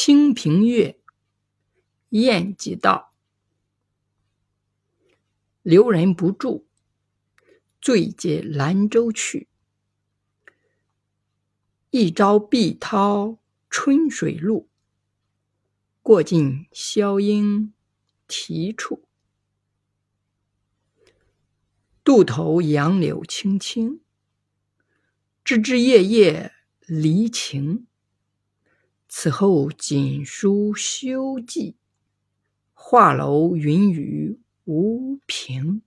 清平乐，晏几道。留人不住，醉解兰舟去。一朝碧涛春水路，过尽霄鹰啼处。渡头杨柳青青，枝枝叶叶离情。此后锦书休寄，画楼云雨无凭。